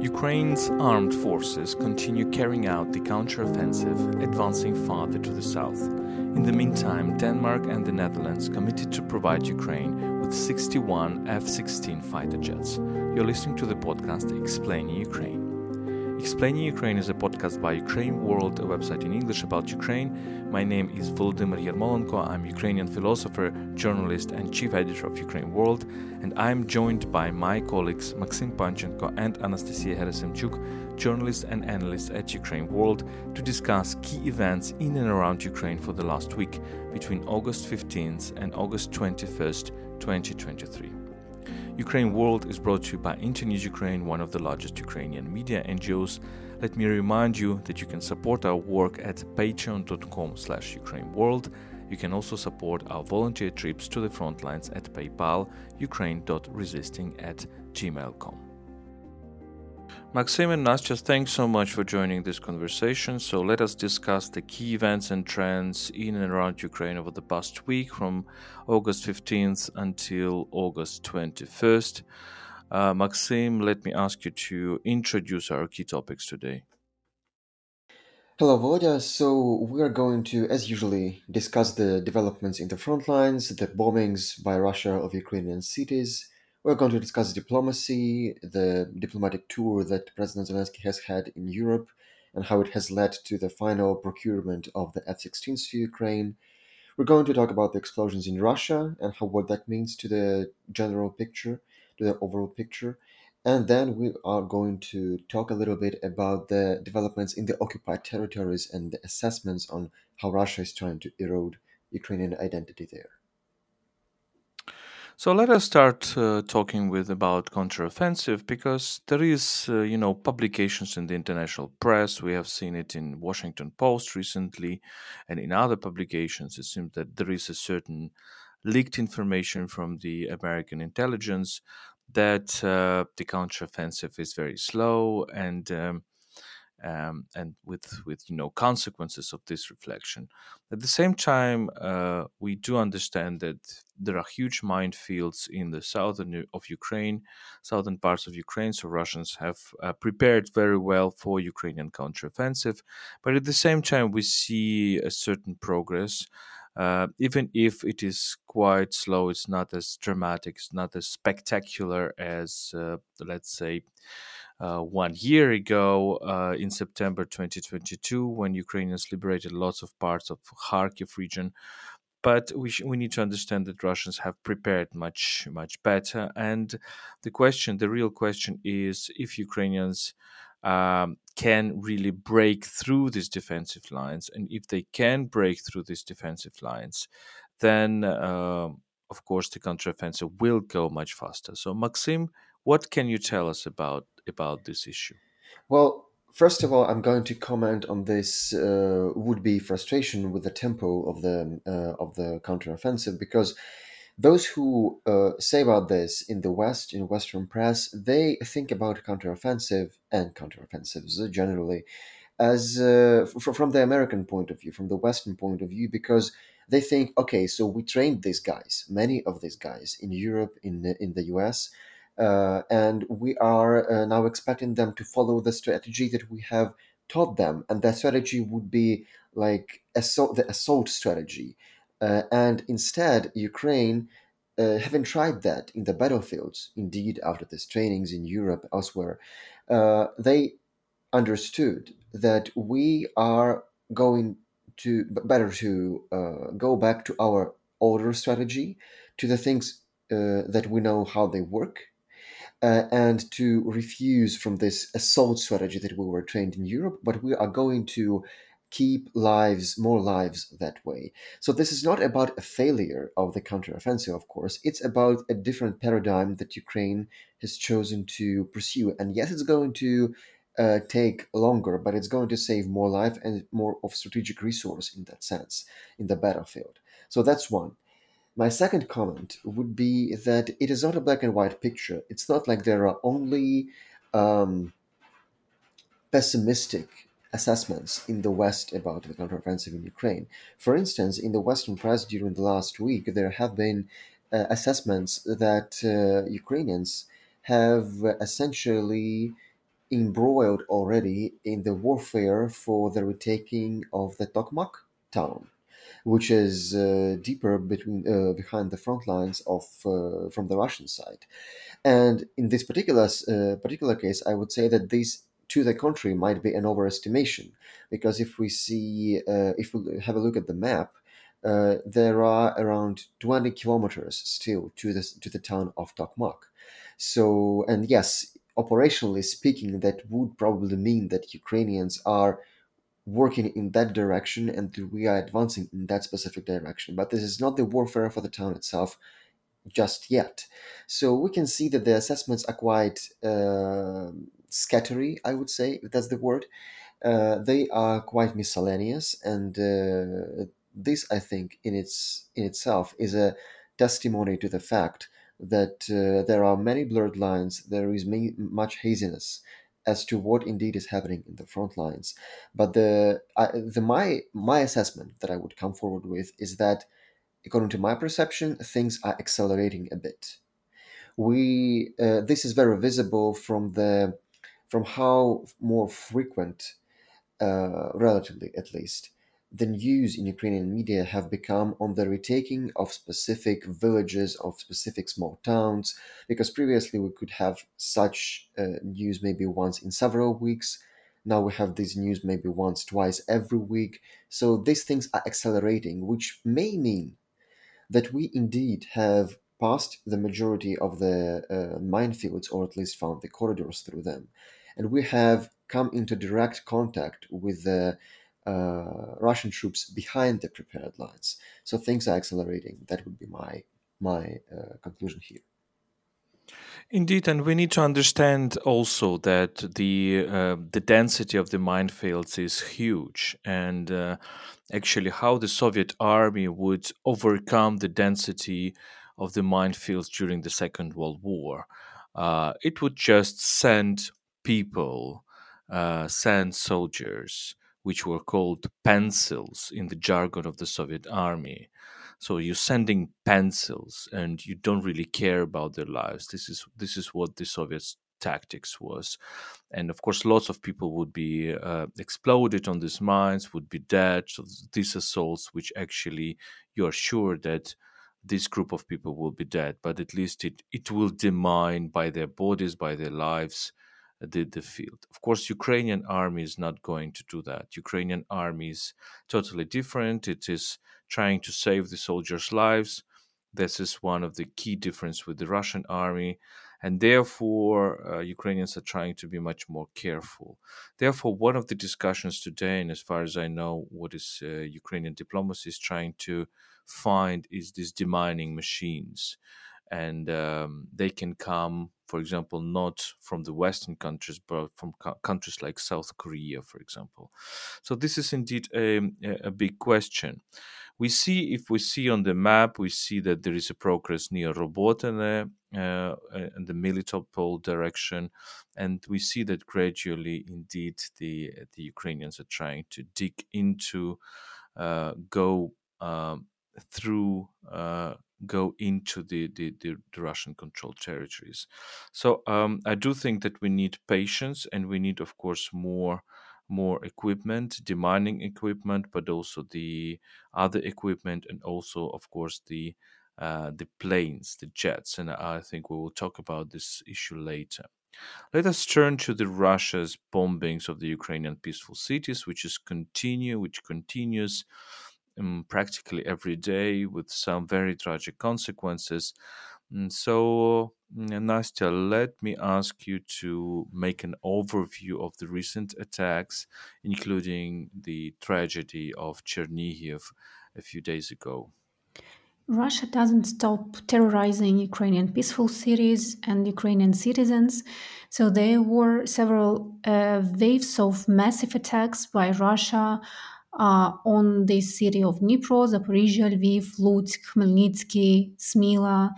Ukraine's armed forces continue carrying out the counteroffensive, advancing farther to the south. In the meantime, Denmark and the Netherlands committed to provide Ukraine with 61 F 16 fighter jets. You're listening to the podcast Explaining Ukraine. Explaining Ukraine is a podcast by Ukraine World, a website in English about Ukraine. My name is Volodymyr Yermolenko. I'm Ukrainian philosopher, journalist, and chief editor of Ukraine World, and I'm joined by my colleagues Maksym Panchenko and Anastasiia Herasymchuk, journalists and analysts at Ukraine World, to discuss key events in and around Ukraine for the last week between August 15th and August 21st, 2023. Ukraine World is brought to you by Internews Ukraine, one of the largest Ukrainian media NGOs. Let me remind you that you can support our work at patreon.com slash ukraineworld. You can also support our volunteer trips to the front lines at PayPal, ukraine.resisting at gmail.com. Maksym and Nastya, thanks so much for joining this conversation. So let us discuss the key events and trends in and around Ukraine over the past week from August 15th until August 21st. Uh, Maksym, let me ask you to introduce our key topics today. Hello, Volodya. So we are going to, as usually, discuss the developments in the front lines, the bombings by Russia of Ukrainian cities, we're going to discuss diplomacy, the diplomatic tour that President Zelensky has had in Europe, and how it has led to the final procurement of the F 16s for Ukraine. We're going to talk about the explosions in Russia and how what that means to the general picture, to the overall picture. And then we are going to talk a little bit about the developments in the occupied territories and the assessments on how Russia is trying to erode Ukrainian identity there. So let us start uh, talking with about counteroffensive because there is, uh, you know, publications in the international press. We have seen it in Washington Post recently, and in other publications. It seems that there is a certain leaked information from the American intelligence that uh, the counteroffensive is very slow and um, um, and with with you know consequences of this reflection. At the same time, uh, we do understand that there are huge minefields in the southern of Ukraine, southern parts of Ukraine. So Russians have uh, prepared very well for Ukrainian counteroffensive, but at the same time, we see a certain progress. Uh, even if it is quite slow, it's not as dramatic, it's not as spectacular as, uh, let's say, uh, one year ago uh, in September 2022 when Ukrainians liberated lots of parts of Kharkiv region. But we, sh- we need to understand that Russians have prepared much, much better. And the question, the real question is if Ukrainians um, can really break through these defensive lines. And if they can break through these defensive lines, then uh, of course the counteroffensive will go much faster. So, Maksym, what can you tell us about about this issue? Well, first of all, I'm going to comment on this uh, would-be frustration with the tempo of the uh, of the counteroffensive because those who uh, say about this in the West, in Western press, they think about counteroffensive and counteroffensives generally as uh, f- from the American point of view, from the Western point of view, because they think, okay, so we trained these guys, many of these guys in Europe, in in the US, uh, and we are uh, now expecting them to follow the strategy that we have taught them, and that strategy would be like assault, the assault strategy. Uh, and instead, Ukraine, uh, having tried that in the battlefields, indeed, after these trainings in Europe, elsewhere, uh, they understood that we are going to better to uh, go back to our older strategy, to the things that we know how they work, uh, and to refuse from this assault strategy that we were trained in Europe, but we are going to keep lives, more lives that way. So this is not about a failure of the counteroffensive, of course. It's about a different paradigm that Ukraine has chosen to pursue. And yes, it's going to uh, take longer, but it's going to save more life and more of strategic resource in that sense in the battlefield. So that's one. My second comment would be that it is not a black and white picture. It's not like there are only um, pessimistic assessments in the West about the counteroffensive in Ukraine. For instance, in the Western press during the last week, there have been uh, assessments that uh, Ukrainians have essentially embroiled already in the warfare for the retaking of the Tokmak town, which is uh, deeper between uh, behind the front lines of uh, from the Russian side. And in this particular particular case, I would say that this to the contrary might be an overestimation because if we see uh, if we have a look at the map. Uh, there are around 20 kilometers still to the, to the town of Tokmak. So, and yes, operationally speaking, that would probably mean that Ukrainians are working in that direction and we are advancing in that specific direction. But this is not the warfare for the town itself just yet. So we can see that the assessments are quite uh, scattery, I would say, if that's the word. Uh, they are quite miscellaneous, and uh, this, I think, in its in itself, is a testimony to the fact that uh, there are many blurred lines. There is ma- much haziness as to what indeed is happening in the front lines. But the I, the my my assessment that I would come forward with is that, according to my perception, things are accelerating a bit. We uh, this is very visible from the from how more frequent uh, relatively at least, the news in Ukrainian media have become on the retaking of specific villages, of specific small towns, because previously we could have such uh, news maybe once in several weeks. Now we have this news maybe once, twice every week. So these things are accelerating, which may mean that we indeed have passed the majority of the uh, minefields, or at least found the corridors through them. And we have come into direct contact with the uh, Russian troops behind the prepared lines. So things are accelerating. That would be my my uh, conclusion here. Indeed, and we need to understand also that the uh, the density of the minefields is huge, and uh, actually how the Soviet army would overcome the density of the minefields during the Second World War. Uh, it would just send people, uh, send soldiers, which were called pencils in the jargon of the Soviet army. So you're sending pencils, and you don't really care about their lives. This is this is what the Soviets tactics was and of course lots of people would be uh, exploded on these mines would be dead so these assaults which actually you're sure that this group of people will be dead but at least it, it will demine by their bodies by their lives the, the field. Of course, Ukrainian army is not going to do that. Ukrainian army is totally different. It is trying to save the soldiers' lives. This is one of the key difference with the Russian army, and therefore uh, Ukrainians are trying to be much more careful. Therefore, one of the discussions today, and as far as I know, what is uh, Ukrainian diplomacy is trying to find is these demining machines and um, they can come, for example, not from the Western countries, but from co- countries like South Korea, for example. So this is indeed a, a big question. We see, if we see on the map, we see that there is a progress near Robotyne uh, in the Melitopol direction, and we see that gradually, indeed, the the Ukrainians are trying to dig into, uh, go um, through. Uh, go into the, the, the, the Russian controlled territories. So um, I do think that we need patience and we need, of course, more more equipment, demining equipment, but also the other equipment, and also, of course, the uh, the planes, the jets, and I think we will talk about this issue later. Let us turn to the Russia's bombings of the Ukrainian peaceful cities, which is continue, which continues um, practically every day with some very tragic consequences. And so, mm, Nastya, let me ask you to make an overview of the recent attacks, including the tragedy of Chernihiv a few days ago. Russia doesn't stop terrorizing Ukrainian peaceful cities and Ukrainian citizens. So there were several uh, waves of massive attacks by Russia uh, on the city of Dnipro, Zaporizhia, Lviv, Lutsk, Khmelnytsky, Smila.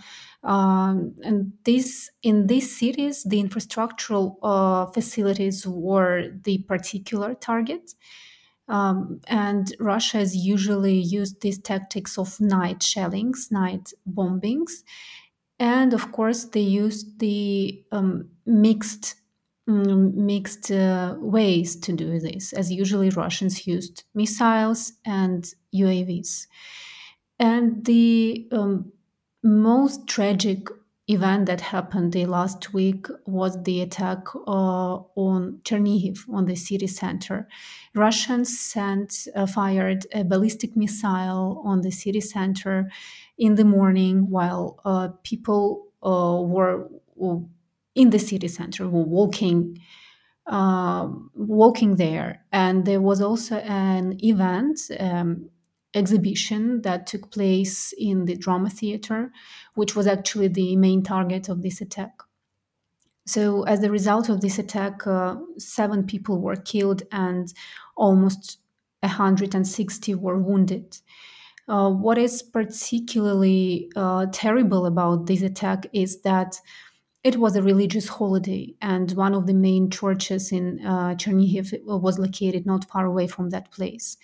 Um, and this in these cities, the infrastructural uh, facilities were the particular target. Um, and Russia has usually used these tactics of night shellings, night bombings. And of course, they used the um, mixed mm, mixed uh, ways to do this, as usually Russians used missiles and UAVs. And the um, most tragic event that happened the last week was the attack uh, on Chernihiv, on the city center. Russians sent uh, fired a ballistic missile on the city center in the morning while uh, people uh, were, were in the city center, were walking uh, walking there. And there was also an event, um, exhibition that took place in the drama theater, which was actually the main target of this attack. So, as a result of this attack, uh, seven people were killed and almost 160 were wounded. Uh, what is particularly uh, terrible about this attack is that it was a religious holiday, and one of the main churches in uh, Chernihiv was located not far away from that place.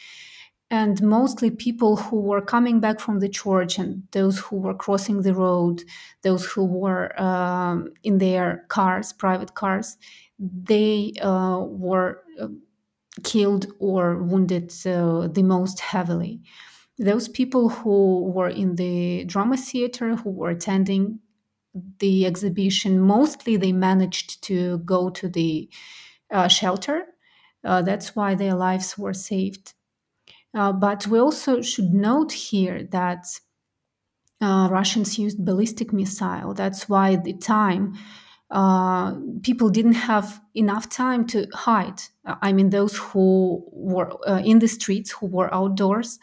And mostly people who were coming back from the church and those who were crossing the road, those who were um, in their cars, private cars, they uh, were uh, killed or wounded uh, the most heavily. Those people who were in the drama theater, who were attending the exhibition, mostly they managed to go to the uh, shelter. Uh, that's why their lives were saved. Uh, but we also should note here that uh, Russians used ballistic missile. That's why at the time uh, people didn't have enough time to hide. I mean, those who were uh, in the streets, who were outdoors,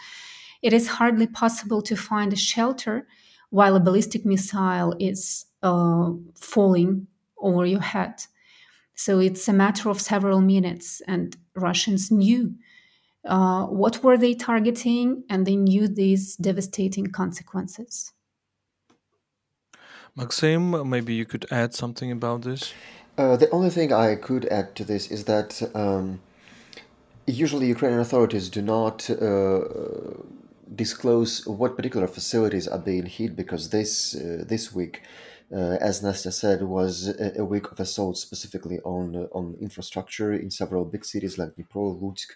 it is hardly possible to find a shelter while a ballistic missile is uh, falling over your head. So it's a matter of several minutes, and Russians knew uh, what were they targeting, and they knew these devastating consequences. Maksym, maybe you could add something about this. Uh, the only thing I could add to this is that um, usually Ukrainian authorities do not uh, disclose what particular facilities are being hit because this uh, this week, uh, as Nastya said, was a, a, week of assaults specifically on uh, on infrastructure in several big cities like Dnipro, Lutsk,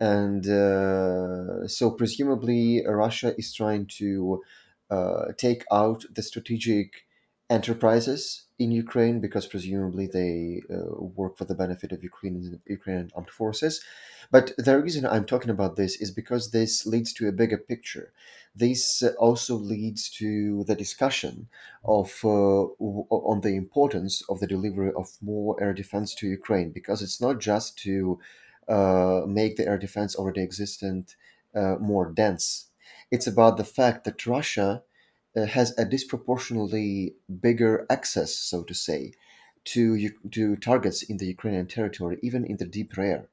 and uh, so presumably Russia is trying to uh, take out the strategic enterprises in Ukraine because presumably they uh, work for the benefit of Ukrainian Ukrainian armed forces. But the reason I'm talking about this is because this leads to a bigger picture. This also leads to the discussion of uh, on the importance of the delivery of more air defense to Ukraine because it's not just to uh, make the air defense already existent uh, more dense. It's about the fact that Russia uh, has a disproportionately bigger access, so to say, to to targets in the Ukrainian territory, even in the deep air.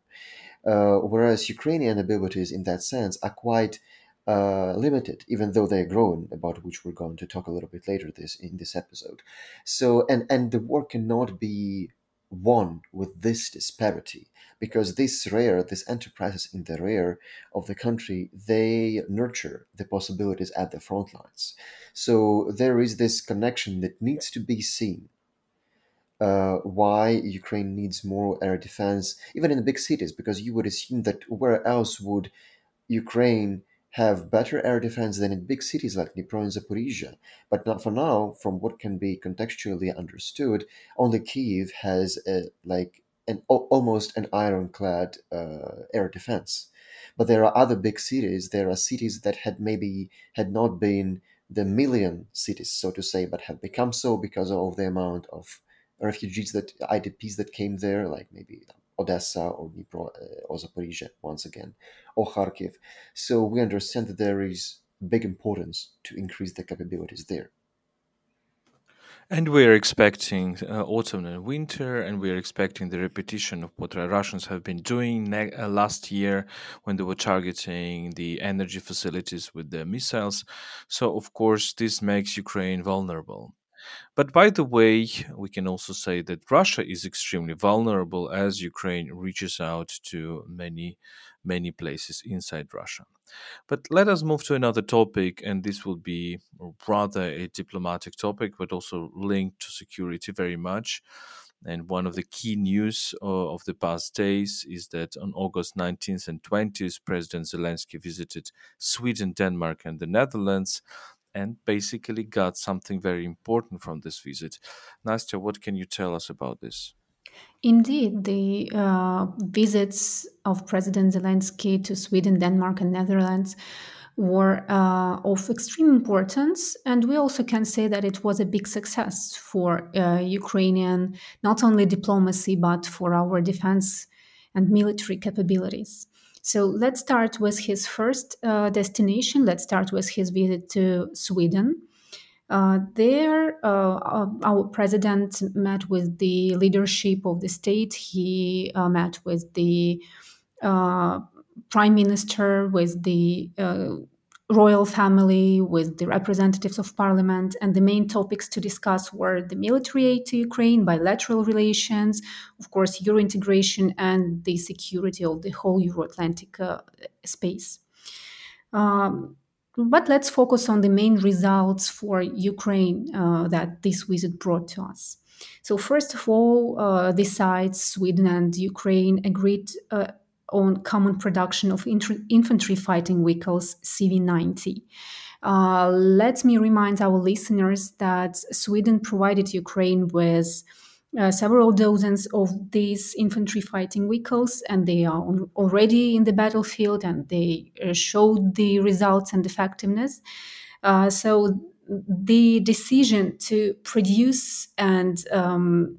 Uh, whereas Ukrainian abilities in that sense are quite uh, limited, even though they're growing, about which we're going to talk a little bit later this in this episode. So, and and the war cannot be won with this disparity because this rare, these enterprises in the rear of the country, they nurture the possibilities at the front lines. So there is this connection that needs to be seen uh, why Ukraine needs more air defense, even in the big cities, because you would assume that where else would Ukraine have better air defense than in big cities like Dnipro and Zaporizhia. But not for now, from what can be contextually understood, only Kiev has a, like an almost an ironclad uh, air defense. But there are other big cities. There are cities that had maybe had not been the million cities, so to say, but have become so because of the amount of refugees that IDPs that came there, like maybe Odessa or Dnipro uh, or Zaporizhia once again, or Kharkiv. So we understand that there is big importance to increase the capabilities there. And we're expecting uh, autumn and winter, and we're expecting the repetition of what the Russians have been doing ne- uh, last year when they were targeting the energy facilities with their missiles. So, of course, this makes Ukraine vulnerable. But by the way, we can also say that Russia is extremely vulnerable as Ukraine reaches out to many, many places inside Russia. But let us move to another topic, and this will be rather a diplomatic topic, but also linked to security very much. And one of the key news uh, of the past days is that on August 19th and 20th, President Zelensky visited Sweden, Denmark, and the Netherlands and basically got something very important from this visit. Nastya, what can you tell us about this? Indeed, the uh, visits of President Zelensky to Sweden, Denmark, and Netherlands were uh, of extreme importance. And we also can say that it was a big success for uh, Ukrainian, not only diplomacy, but for our defense and military capabilities. So let's start with his first uh, destination. Let's start with his visit to Sweden. Uh, there, uh, uh, our president met with the leadership of the state. He uh, met with the uh, prime minister, with the royal family, with the representatives of parliament. And the main topics to discuss were the military aid to Ukraine, bilateral relations, of course, Euro integration, and the security of the whole Euro Atlantic space. Um, but let's focus on the main results for Ukraine uh, that this visit brought to us. So, first of all, uh, the sides, Sweden and Ukraine, agreed uh, on common production of infantry fighting vehicles CV 90. Uh, let me remind our listeners that Sweden provided Ukraine with uh, several dozens of these infantry fighting vehicles, and they are on, already in the battlefield and they uh, showed the results and effectiveness. Uh, so the decision to produce and um,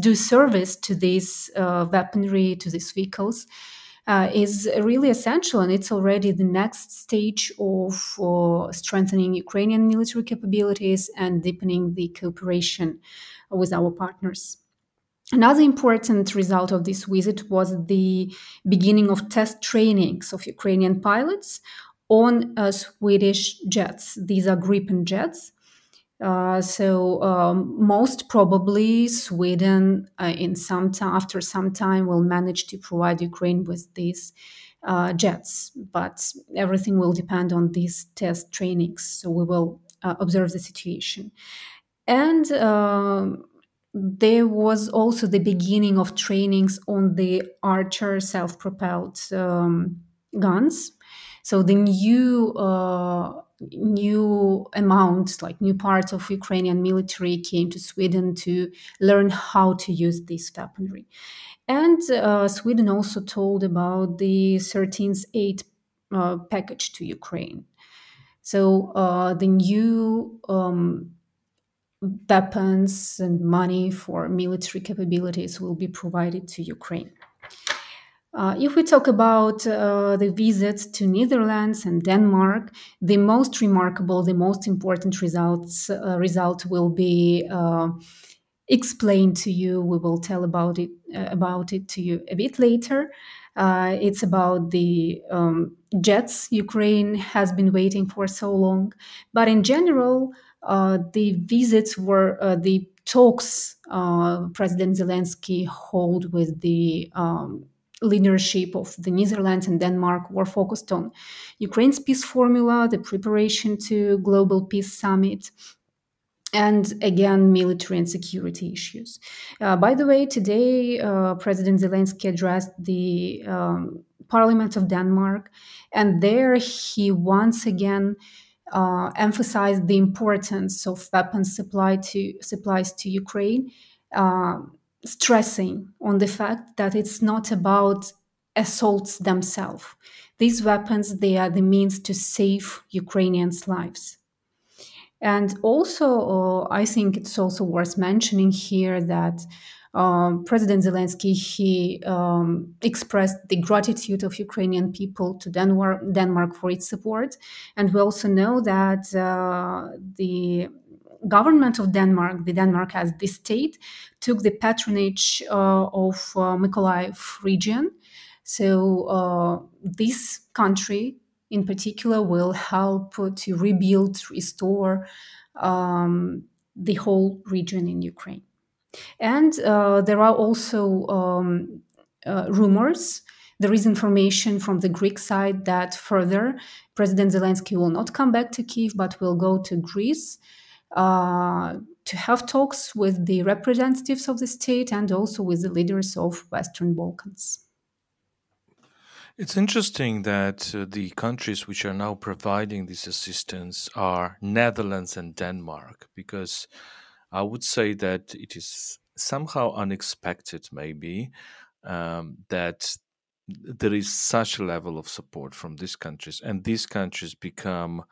do service to these uh, weaponry, to these vehicles, uh, is really essential, and it's already the next stage of uh, strengthening Ukrainian military capabilities and deepening the cooperation with our partners. Another important result of this visit was the beginning of test trainings of Ukrainian pilots on uh, Swedish jets. These are Gripen jets. Uh, so um, most probably Sweden, uh, in some time after some time, will manage to provide Ukraine with these uh, jets. But everything will depend on these test trainings. So we will uh, observe the situation. And um, there was also the beginning of trainings on the Archer self propelled um, guns. So the new uh, new amounts, like new parts of Ukrainian military, came to Sweden to learn how to use this weaponry. And uh, Sweden also told about the 13th aid uh, package to Ukraine. So uh, the new um, weapons and money for military capabilities will be provided to Ukraine. Uh, if we talk about uh, the visits to Netherlands and Denmark, the most remarkable, the most important results uh, result will be uh, explained to you. We will tell about it uh, about it to you a bit later. Uh, it's about the um, jets Ukraine has been waiting for so long, but in general, the visits were the talks President Zelensky held with the um, leadership of the Netherlands and Denmark were focused on Ukraine's peace formula, the preparation to global peace summit, and again military and security issues. Uh, by the way, today uh, President Zelensky addressed the um, Parliament of Denmark, and there he once again uh, emphasized the importance of weapons supply to supplies to Ukraine, uh, stressing on the fact that it's not about assaults themselves. These weapons they are the means to save Ukrainians' lives. And also, uh, I think it's also worth mentioning here that um, President Zelensky he um, expressed the gratitude of Ukrainian people to Denmark, Denmark for its support, and we also know that uh, the government of Denmark, the Denmark as the state, took the patronage uh, of uh, Mykolaiv region. So uh, this country, in particular, will help to rebuild, restore um, the whole region in Ukraine. And uh, there are also um, uh, rumors. There is information from the Greek side that further President Zelensky will not come back to Kiev but will go to Greece uh, to have talks with the representatives of the state and also with the leaders of Western Balkans. It's interesting that uh, the countries which are now providing this assistance are Netherlands and Denmark, because I would say that it is somehow unexpected, maybe, um, that there is such a level of support from these countries, and these countries become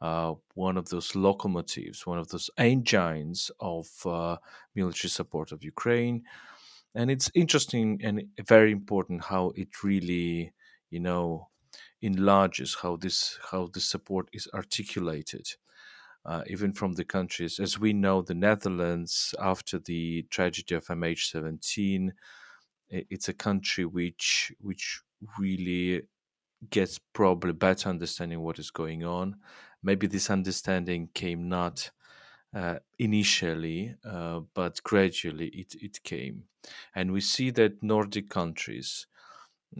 uh, one of those locomotives, one of those engines of uh, military support of Ukraine. And it's interesting and very important how it really, you know, enlarges how this how this support is articulated. Uh, even from the countries, as we know, the Netherlands after the tragedy of MH17, it's a country which which really gets probably better understanding what is going on. Maybe this understanding came not uh, initially, uh, but gradually it, it came. And we see that Nordic countries,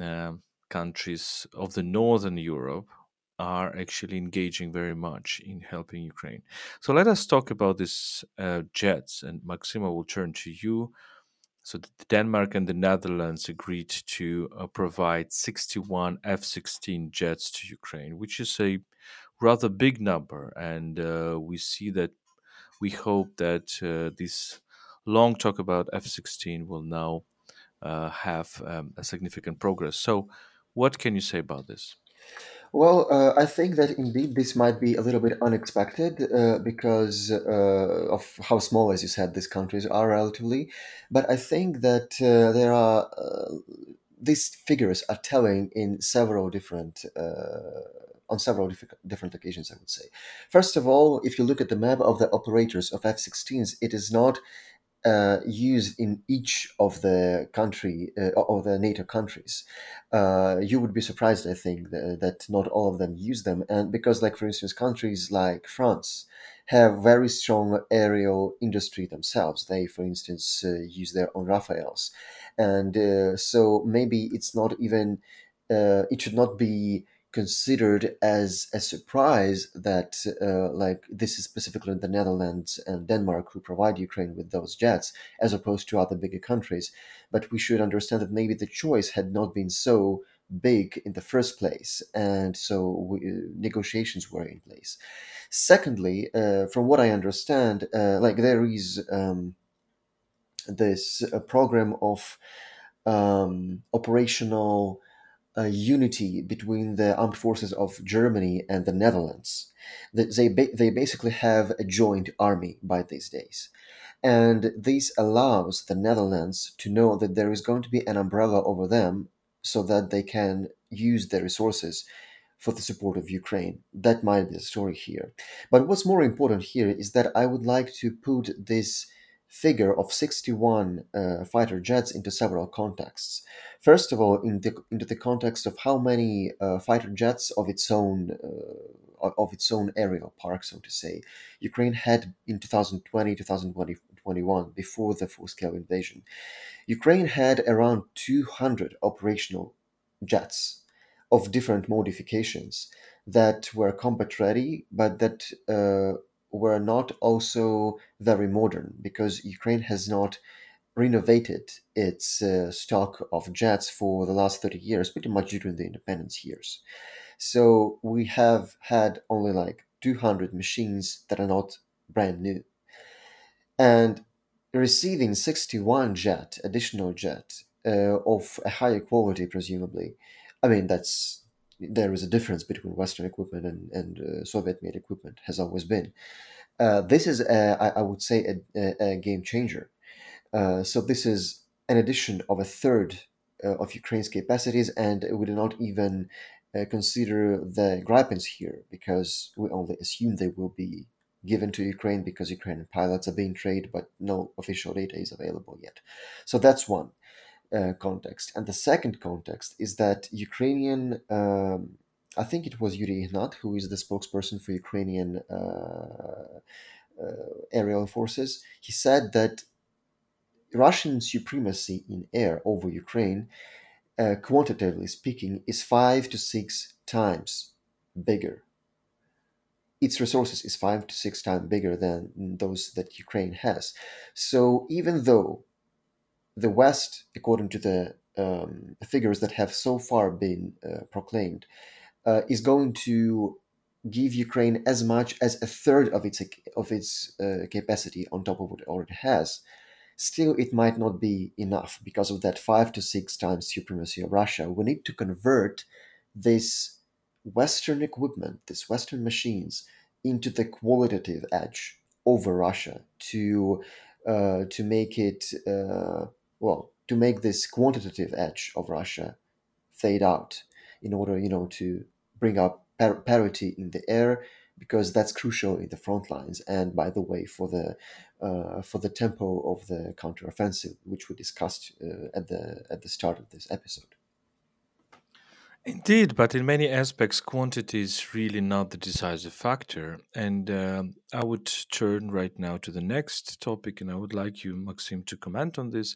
uh, countries of the Northern Europe, are actually engaging very much in helping Ukraine. So let us talk about these uh, jets, and Maxima will turn to you so Denmark and the Netherlands agreed to uh, provide 61 F-16 jets to Ukraine, which is a rather big number, and uh, we see that we hope that uh, this long talk about F-16 will now uh, have um, a significant progress. So, what can you say about this? Well, uh, I think that indeed this might be a little bit unexpected uh, because uh, of how small, as you said, these countries are relatively. But I think that uh, there are uh, these figures are telling in several different uh, on several different different occasions. I would say. First of all, if you look at the map of the operators of F-16s, it is not uh, used in each of the country uh, of the NATO countries. Uh, you would be surprised, I think, that, that, not all of them use them, and because, like for instance, countries like France have very strong aerial industry themselves. They, for instance, uh, use their own Rafales, and uh, so maybe it's not even uh, it should not be considered as a surprise that uh, like this is specifically the Netherlands and Denmark who provide Ukraine with those jets as opposed to other bigger countries. But we should understand that maybe the choice had not been so big in the first place and so we, uh, negotiations were in place. Secondly uh, from what I understand uh, like there is um, this uh, program of um, operational unity between the armed forces of Germany and the Netherlands. They, they basically have a joint army by these days. And this allows the Netherlands to know that there is going to be an umbrella over them so that they can use their resources for the support of Ukraine. That might be the story here. But what's more important here is that I would like to put this figure of 61 uh, fighter jets into several contexts. First of all, in the, into the context of how many uh, fighter jets of its own uh, of its own aerial park, so to say, Ukraine had in 2020, 2021, before the full-scale invasion. Ukraine had around 200 operational jets of different modifications that were combat ready, but that uh, were not also very modern because Ukraine has not renovated its uh, stock of jets for the last 30 years, pretty much during the independence years. So we have had only like 200 machines that are not brand new. And receiving 61 jet, additional jet, uh, of a higher quality, presumably, I mean, that's there is a difference between Western equipment and, and uh, Soviet made equipment, has always been. Uh, this is, a, I, I would say, a, a game changer. Uh, so, this is an addition of a third uh, of Ukraine's capacities, and we do not even uh, consider the Gripens here because we only assume they will be given to Ukraine because Ukrainian pilots are being trained, but no official data is available yet. So, that's one uh, context. And the second context is that Ukrainian, um, I think it was Yuri Ignat, who is the spokesperson for Ukrainian uh, uh, aerial forces, he said that Russian supremacy in air over Ukraine, uh, quantitatively speaking, is five to six times bigger its resources is five to six times bigger than those that Ukraine has. So even though the West, according to the um, figures that have so far been uh, proclaimed, uh, is going to give Ukraine as much as a third of its of its uh, capacity on top of what it already has, still it might not be enough because of that five to six times supremacy of Russia. We need to convert this Western equipment, these Western machines, into the qualitative edge over Russia to uh, to make it uh, well to make this quantitative edge of Russia fade out in order you know to bring up par- parity in the air because that's crucial in the front lines. And by the way for the uh, for the tempo of the counteroffensive which we discussed uh, at the at the start of this episode Indeed, but in many aspects, quantity is really not the decisive factor. And uh, I would turn right now to the next topic, and I would like you, Maksym, to comment on this.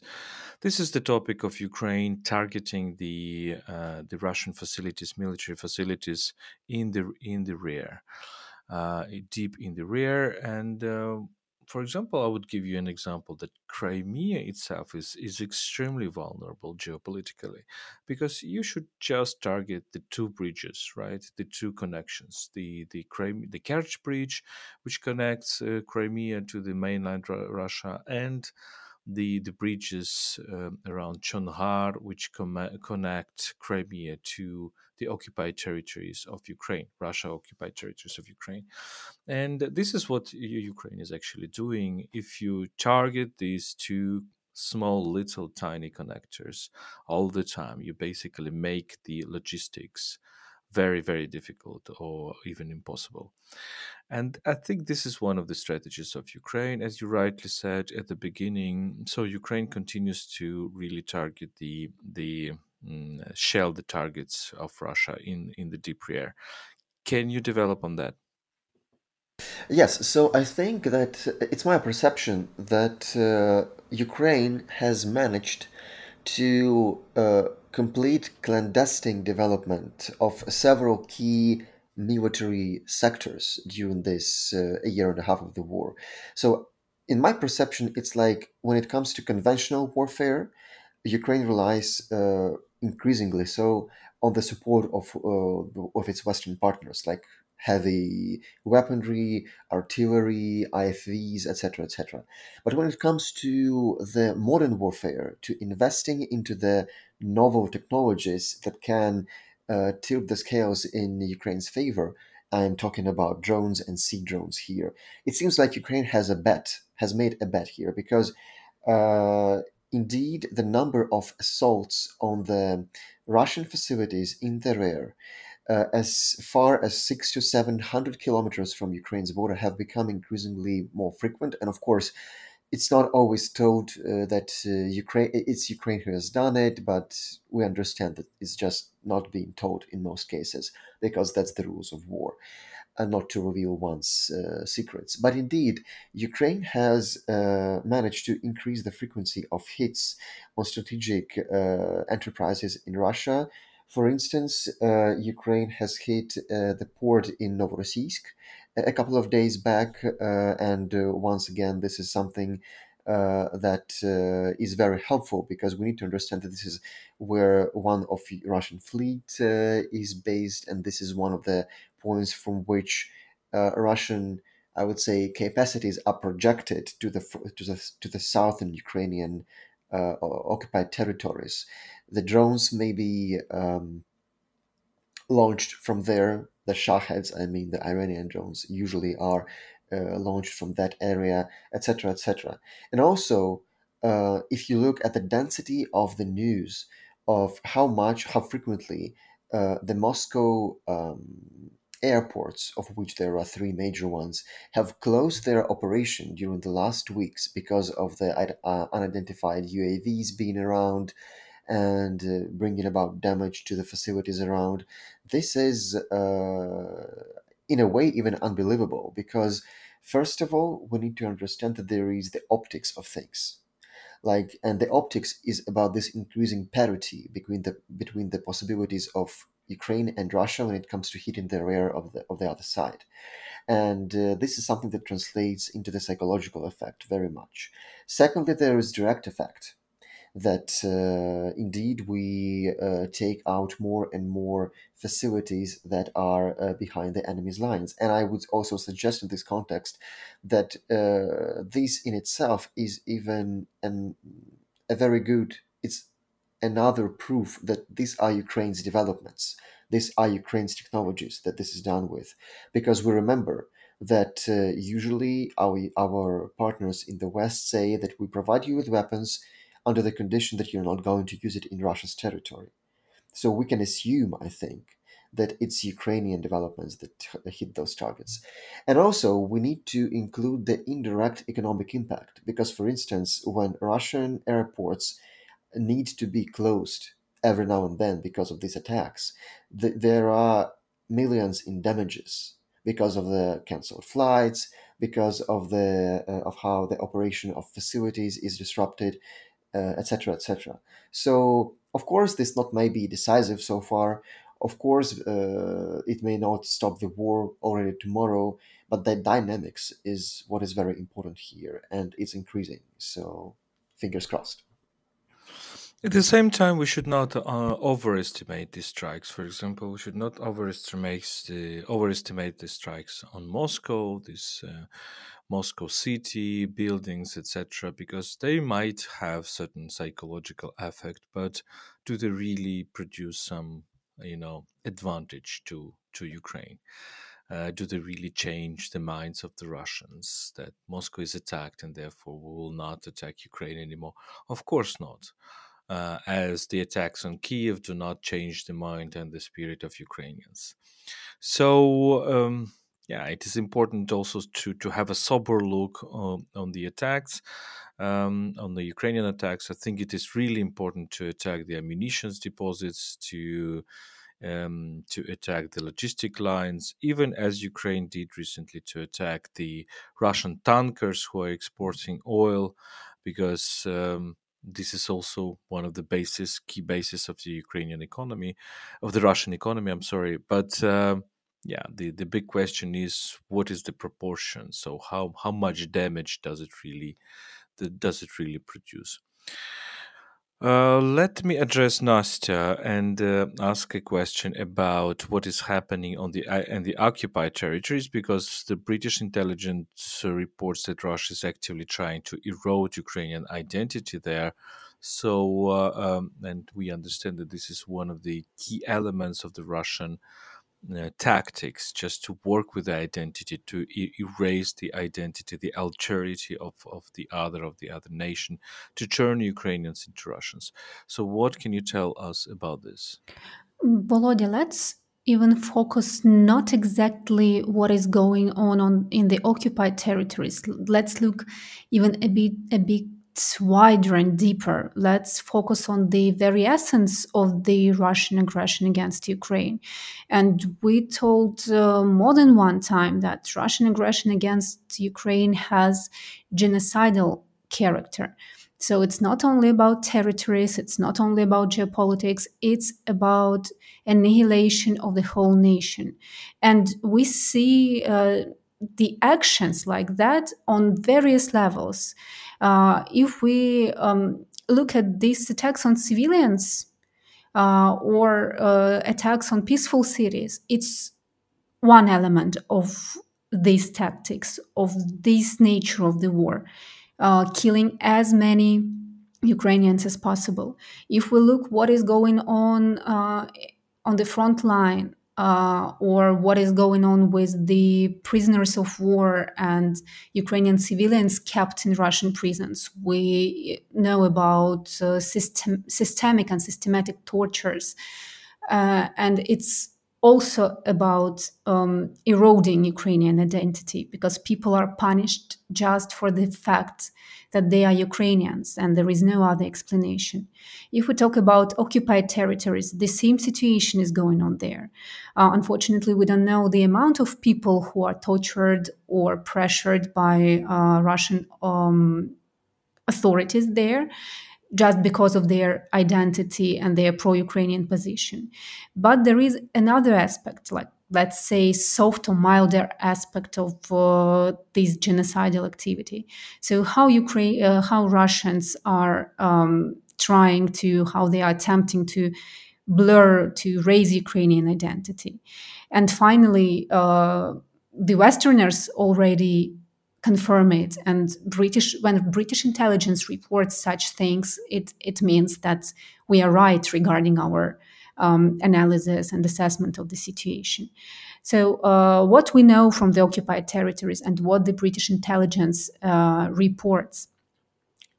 This is the topic of Ukraine targeting the uh, the Russian facilities, military facilities in the in the rear, uh, deep in the rear, and uh, for example, I would give you an example that Crimea itself is, is extremely vulnerable geopolitically because you should just target the two bridges, right? The two connections, the the Crimea, the Kerch bridge, which connects uh, Crimea to the mainland Russia, and the the bridges um, around Chonhar, which com- connect Crimea to the occupied territories of Ukraine, Russia occupied territories of Ukraine, and this is what Ukraine is actually doing. If you target these two small, little, tiny connectors all the time, you basically make the logistics very, very difficult or even impossible. And I think this is one of the strategies of Ukraine, as you rightly said at the beginning. So Ukraine continues to really target the the mm, shell the targets of Russia in in the deep rear. Can you develop on that? Yes, so I think that it's my perception that uh, Ukraine has managed to complete clandestine development of several key military sectors during this uh, a year and a half of the war. So, in my perception, it's like when it comes to conventional warfare, Ukraine relies uh, increasingly so on the support of uh, of its Western partners, like heavy weaponry, artillery, IFVs, etc., etc. But when it comes to the modern warfare, to investing into the novel technologies that can uh, tilt the scales in Ukraine's favor, I'm talking about drones and sea drones here. It seems like Ukraine has a bet, has made a bet here, because uh, indeed the number of assaults on the Russian facilities in the rear uh, as far as six to seven hundred kilometers from Ukraine's border have become increasingly more frequent. And of course, it's not always told uh, that uh, Ukraine it's Ukraine who has done it, but we understand that it's just not being told in most cases because that's the rules of war, and not to reveal one's uh, secrets. But indeed, Ukraine has uh, managed to increase the frequency of hits on strategic uh, enterprises in Russia for instance, uh, Ukraine has hit uh, the port in Novorossiysk a couple of days back, uh, and uh, once again, this is something uh, that uh, is very helpful because we need to understand that this is where one of the Russian fleet is based, and this is one of the points from which Russian I would say capacities are projected to the to the to the southern Ukrainian uh, occupied territories. The drones may be um, launched from there. The Shaheds, I mean the Iranian drones, usually are uh, launched from that area, etc., etc. And also, uh, if you look at the density of the news of how much, how frequently uh, the Moscow um, airports, of which there are three major ones, have closed their operation during the last weeks because of the uh, unidentified UAVs being around and uh, bringing about damage to the facilities around. This is, uh, in a way, even unbelievable because, first of all, we need to understand that there is the optics of things. like and the optics is about this increasing parity between the between the possibilities of Ukraine and Russia when it comes to hitting the rear of the of the other side and uh, this is something that translates into the psychological effect very much secondly there is direct effect that uh, indeed we uh, take out more and more facilities that are uh, behind the enemy's lines. And I would also suggest in this context that uh, this in itself is even an, a very good, it's another proof that these are Ukraine's developments. These are Ukraine's technologies that this is done with. Because we remember that uh, usually our, our partners in the West say that we provide you with weapons under the condition that you're not going to use it in Russia's territory. So we can assume, I think, that it's Ukrainian developments that hit those targets. And also, we need to include the indirect economic impact, because, for instance, when Russian airports need to be closed every now and then because of these attacks, th- there are millions in damages because of the cancelled flights, because of the uh, of how the operation of facilities is disrupted, etc., uh, etc. Et so, of course, this not may be decisive so far. Of course, uh, it may not stop the war already tomorrow, but the dynamics is what is very important here, and it's increasing. So, fingers crossed. At the same time, we should not uh, overestimate these strikes. For example, we should not overestimate the overestimate the strikes on Moscow, this uh, Moscow city buildings, etc., because they might have certain psychological effect. But do they really produce some, you know, advantage to to Ukraine? Uh, do they really change the minds of the Russians that Moscow is attacked and therefore we will not attack Ukraine anymore? Of course not uh, as the attacks on Kiev do not change the mind and the spirit of Ukrainians. So, um, yeah, it is important also to, to have a sober look on, on the attacks, um, on the Ukrainian attacks. I think it is really important to attack the ammunition deposits, to um, to attack the logistic lines, even as Ukraine did recently to attack the Russian tankers who are exporting oil, because um, this is also one of the basis, key bases of the Ukrainian economy, of the Russian economy. I'm sorry, but uh, yeah, the the big question is what is the proportion? So how how much damage does it really does it really produce? Uh, let me address Nastya and uh, ask a question about what is happening on the uh, in the occupied territories, because the British intelligence reports that Russia is actively trying to erode Ukrainian identity there. So, uh, um, and we understand that this is one of the key elements of the Russian uh, tactics just to work with the identity to erase the identity the alterity of, of the other of the other nation to turn ukrainians into russians. So what can you tell us about this? Volodya let's even focus not exactly what is going on, on in the occupied territories. Let's look even a bit a bit wider and deeper. Let's focus on the very essence of the Russian aggression against Ukraine. And we told uh, more than one time that Russian aggression against Ukraine has genocidal character. So it's not only about territories, it's not only about geopolitics, it's about annihilation of the whole nation. And we see uh, the actions like that on various levels. Uh, if we um, look at these attacks on civilians uh, or uh, attacks on peaceful cities, it's one element of these tactics, of this nature of the war, killing as many Ukrainians as possible. If we look what is going on on the front line uh, or what is going on with the prisoners of war and Ukrainian civilians kept in Russian prisons. We know about uh, system, systemic and systematic tortures. Uh, and it's also about um, eroding Ukrainian identity because people are punished just for the fact that they are Ukrainians and there is no other explanation. If we talk about occupied territories, the same situation is going on there. Uh, unfortunately, we don't know the amount of people who are tortured or pressured by uh, Russian um, authorities there just because of their identity and their pro-Ukrainian position. But there is another aspect, like let's say soft or milder aspect of uh, this genocidal activity. So how Ukraine, uh, how Russians are um, trying to, how they are attempting to blur to raise Ukrainian identity, and finally, uh, the Westerners already confirm it. And british when british intelligence reports such things it it means that we are right regarding our um, analysis and assessment of the situation. So uh, what we know from the occupied territories and what the british intelligence uh, reports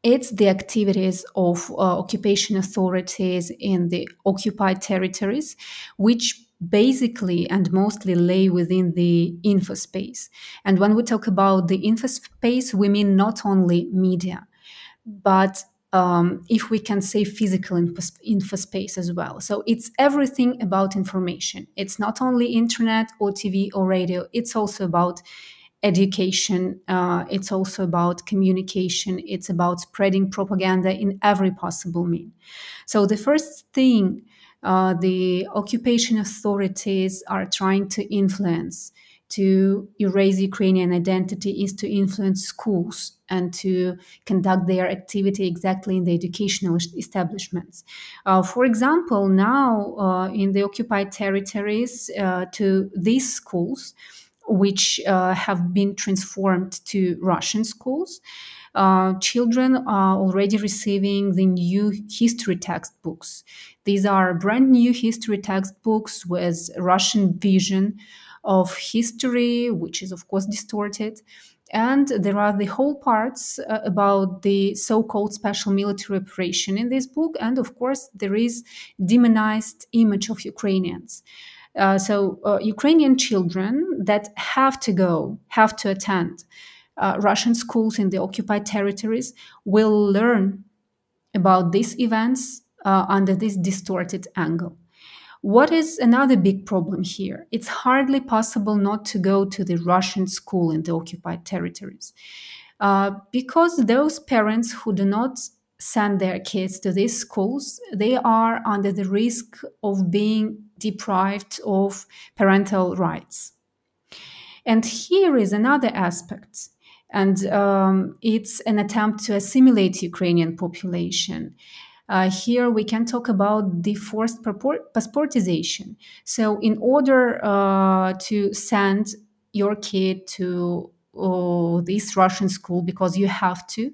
it's the activities of uh, occupation authorities in the occupied territories which basically and mostly lay within the infospace. And when we talk about the infospace, we mean not only media, but um, if we can say physical infospace as well. So it's everything about information. It's not only internet or TV or radio, it's also about education, uh, it's also about communication, it's about spreading propaganda in every possible mean. So the first thing uh, the occupation authorities are trying to influence to erase Ukrainian identity is to influence schools and to conduct their activity exactly in the educational establishments. Uh, for example, now uh, in the occupied territories, uh, to these schools, which uh, have been transformed to Russian schools, uh, children are already receiving the new history textbooks. These are brand new history textbooks with Russian vision of history, which is, of course, distorted. And there are the whole parts uh, about the so called special military operation in this book. And of course, there is demonized image of Ukrainians. Uh, so, uh, Ukrainian children that have to go, have to attend uh, Russian schools in the occupied territories will learn about these events uh, under this distorted angle. What is another big problem here? It's hardly possible not to go to the Russian school in the occupied territories. Uh, because those parents who do not send their kids to these schools, they are under the risk of being deprived of parental rights. And here is another aspect and um, it's an attempt to assimilate Ukrainian population. Uh, here we can talk about the forced passportization. So, in order uh, to send your kid to oh, this Russian school because you have to,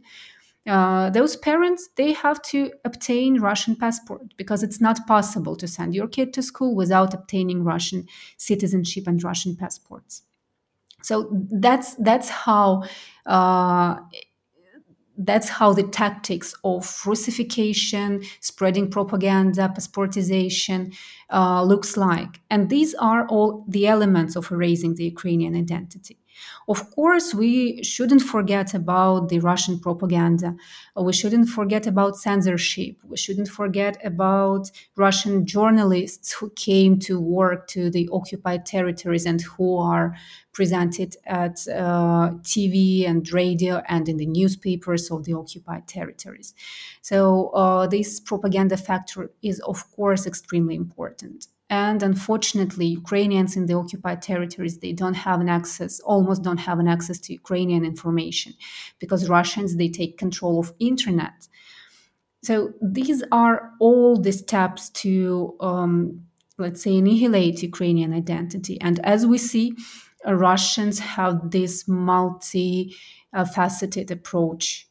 uh, those parents they have to obtain Russian passport because it's not possible to send your kid to school without obtaining Russian citizenship and Russian passports. So that's that's how uh, that's how the tactics of Russification, spreading propaganda, passportization uh, looks like, and these are all the elements of erasing the Ukrainian identity. Of course, we shouldn't forget about the Russian propaganda. We shouldn't forget about censorship. We shouldn't forget about Russian journalists who came to work to the occupied territories and who are presented at uh, TV and radio and in the newspapers of the occupied territories. So, uh, this propaganda factor is, of course, extremely important and unfortunately ukrainians in the occupied territories they don't have an access almost don't have an access to ukrainian information because russians they take control of internet. So these are all the steps to um, let's say annihilate ukrainian identity. And as we see uh, russians have this multi faceted approach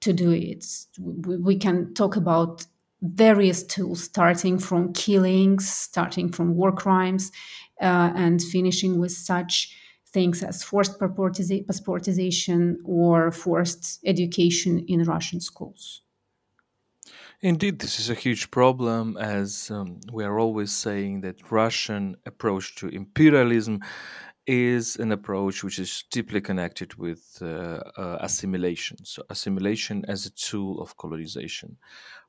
to do it. We, we can talk about various tools, starting from killings, starting from war crimes, uh, and finishing with such things as forced passportization or forced education in Russian schools. Indeed, this is a huge problem, as um, we are always saying that Russian approach to imperialism is an approach which is deeply connected with uh, uh, assimilation. So, assimilation as a tool of colonization.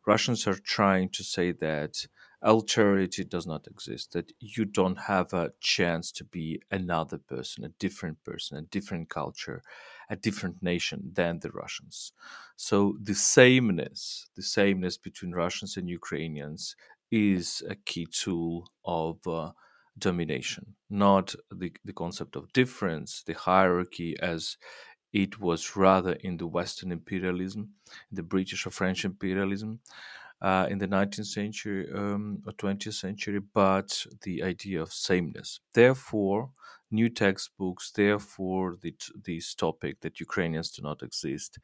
Russians are trying to say that alterity does not exist, that you don't have a chance to be another person, a different person, a different culture, a different nation than the Russians. So the sameness, the sameness between Russians and Ukrainians is a key tool of uh, domination, not the, the concept of difference, the hierarchy as it was rather in the Western imperialism, the British or French imperialism, uh, in the 19th century um, or 20th century, but the idea of sameness. Therefore, new textbooks, therefore, the, this topic that Ukrainians do not exist,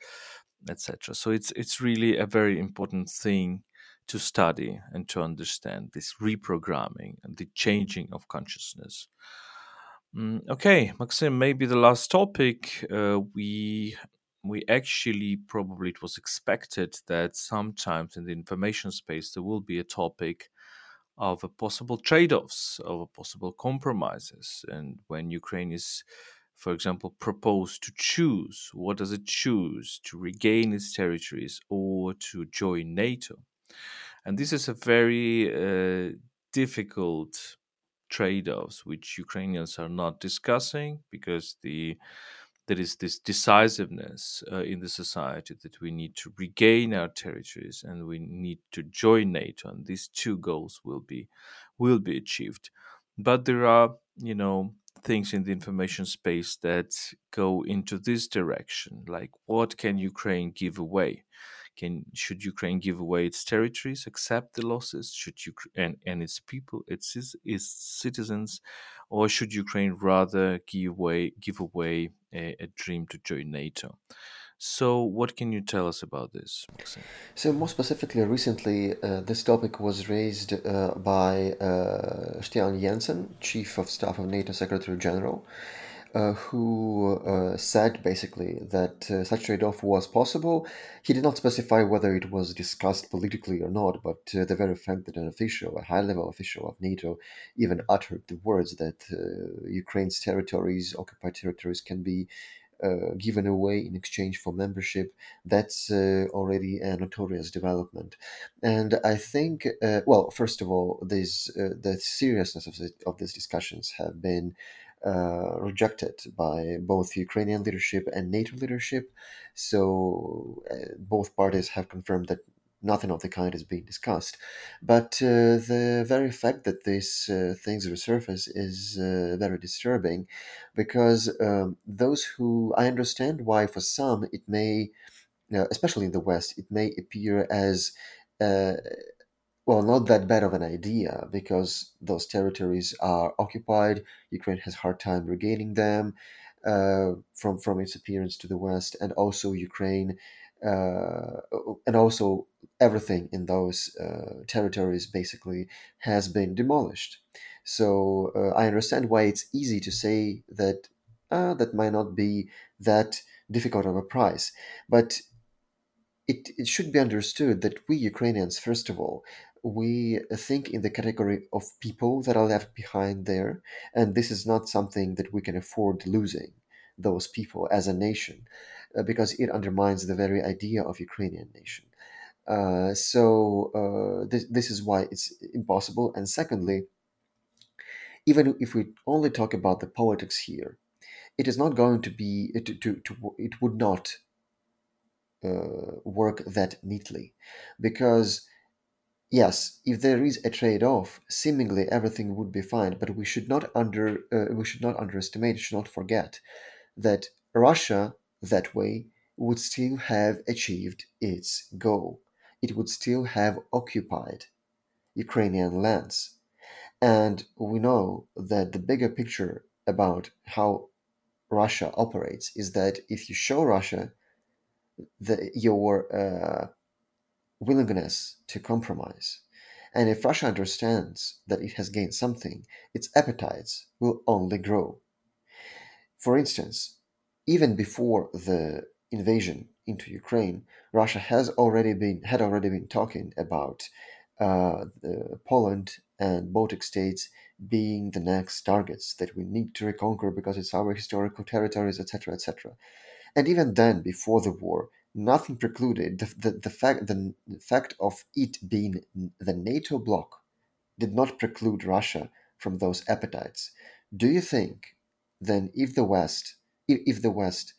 etc. So it's it's really a very important thing to study and to understand this reprogramming and the changing of consciousness. Mm, okay, Maksym, maybe the last topic uh, we we actually probably it was expected that sometimes in the information space there will be a topic of a possible trade-offs of a possible compromises. And when ukraine is for example proposed to choose what does it choose? To regain its territories or to join nato? And this is a very uh, difficult trade-offs which ukrainians are not discussing because the there is this decisiveness uh, in the society that we need to regain our territories and we need to join NATO, and these two goals will be will be achieved. But there are, you know, things in the information space that go into this direction, like what can Ukraine give away? Can should Ukraine give away its territories, accept the losses? Should Ukraine and, and its people, its its citizens, or should Ukraine rather give away give away a, a dream to join NATO? So, what can you tell us about this, So, more specifically, recently uh, this topic was raised uh, by uh, Stian Jenssen, Chief of Staff of NATO Secretary General, uh, who uh, said basically that uh, such trade off was possible. He did not specify whether it was discussed politically or not, but uh, the very fact that an official, a high level official of NATO, even uttered the words that uh, Ukraine's territories, occupied territories, can be uh, given away in exchange for membership, that's already a notorious development. And I think, well, first of all, this, the seriousness of, the, of these discussions have been uh, rejected by both Ukrainian leadership and NATO leadership. So uh, both parties have confirmed that nothing of the kind is being discussed. But uh, the very fact that these uh, things resurface is uh, very disturbing because um, those who, I understand why for some it may, especially in the West, it may appear as well, not that bad of an idea because those territories are occupied. Ukraine has hard time regaining them uh, from from its appearance to the west, and also Ukraine, uh, and also everything in those uh, territories basically has been demolished. So uh, I understand why it's easy to say that uh, that might not be that difficult of a price, but it, it should be understood that we Ukrainians, first of all, we think in the category of people that are left behind there, and this is not something that we can afford losing those people as a nation, uh, because it undermines the very idea of Ukrainian nation. Uh, so uh, this, this is why it's impossible. And secondly, even if we only talk about the politics here, it is not going to be to, to, to it would not uh, work that neatly because yes, if there is a trade-off, seemingly everything would be fine. But we should not under uh, we should not underestimate, should not forget that Russia that way would still have achieved its goal. It would still have occupied Ukrainian lands. And we know that the bigger picture about how Russia operates is that if you show Russia the, your uh, willingness to compromise. And if Russia understands that it has gained something, its appetites will only grow. For instance, even before the invasion into Ukraine, Russia has already been had already been talking about uh, Poland and Baltic states being the next targets that we need to reconquer because it's our historical territories, etc., etc. And even then, before the war, nothing precluded the, the, the fact the fact of it being the NATO bloc did not preclude Russia from those appetites. Do you think then if the West if, if the West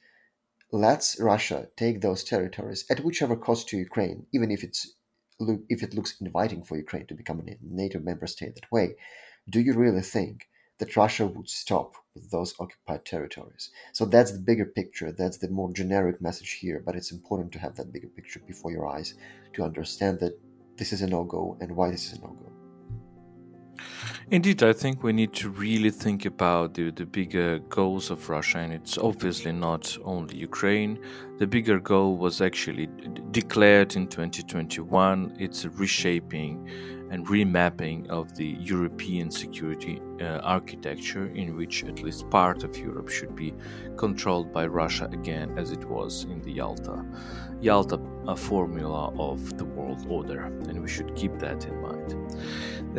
lets Russia take those territories at whichever cost to Ukraine, even if it's if it looks inviting for Ukraine to become a NATO member state that way, do you really think that Russia would stop with those occupied territories? So that's the bigger picture. That's the more generic message here. But it's important to have that bigger picture before your eyes to understand that this is a no go and why this is a no go. Indeed, I think we need to really think about the, the bigger goals of Russia, and it's obviously not only Ukraine. The bigger goal was actually declared in 2021. It's a reshaping and remapping of the European security uh, architecture, in which at least part of Europe should be controlled by Russia again, as it was in the Yalta Yalta formula of the world order, and we should keep that in mind.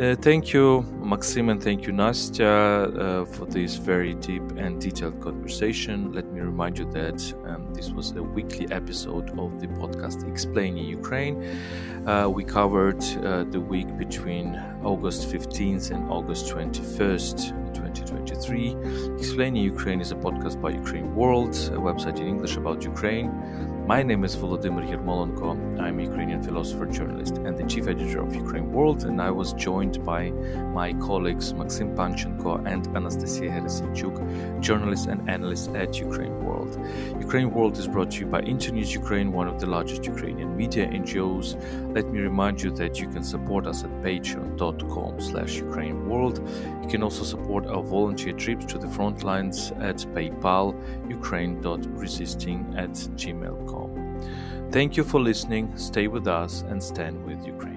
Uh, thank you, Maksym, and thank you, Nastya, uh, for this very deep and detailed conversation. Let me remind you that um, this was a weekly episode of the podcast Explaining Ukraine. Uh, we covered uh, the week between August 15th and August 21st, 2023. Explaining Ukraine is a podcast by Ukraine World, a website in English about Ukraine. My name is Volodymyr Yermolenko. I'm a Ukrainian philosopher, journalist, and the chief editor of Ukraine World, and I was joined by my colleagues Maksym Panchenko and Anastasiia Herasymchuk, journalists and analysts at Ukraine World. Ukraine World is brought to you by Internews Ukraine, one of the largest Ukrainian media NGOs. Let me remind you that you can support us at patreon.com slash Ukraine World. You can also support our volunteer trips to the front lines at PayPal, ukraine.resisting at gmail.com. Thank you for listening, stay with us, and stand with Ukraine.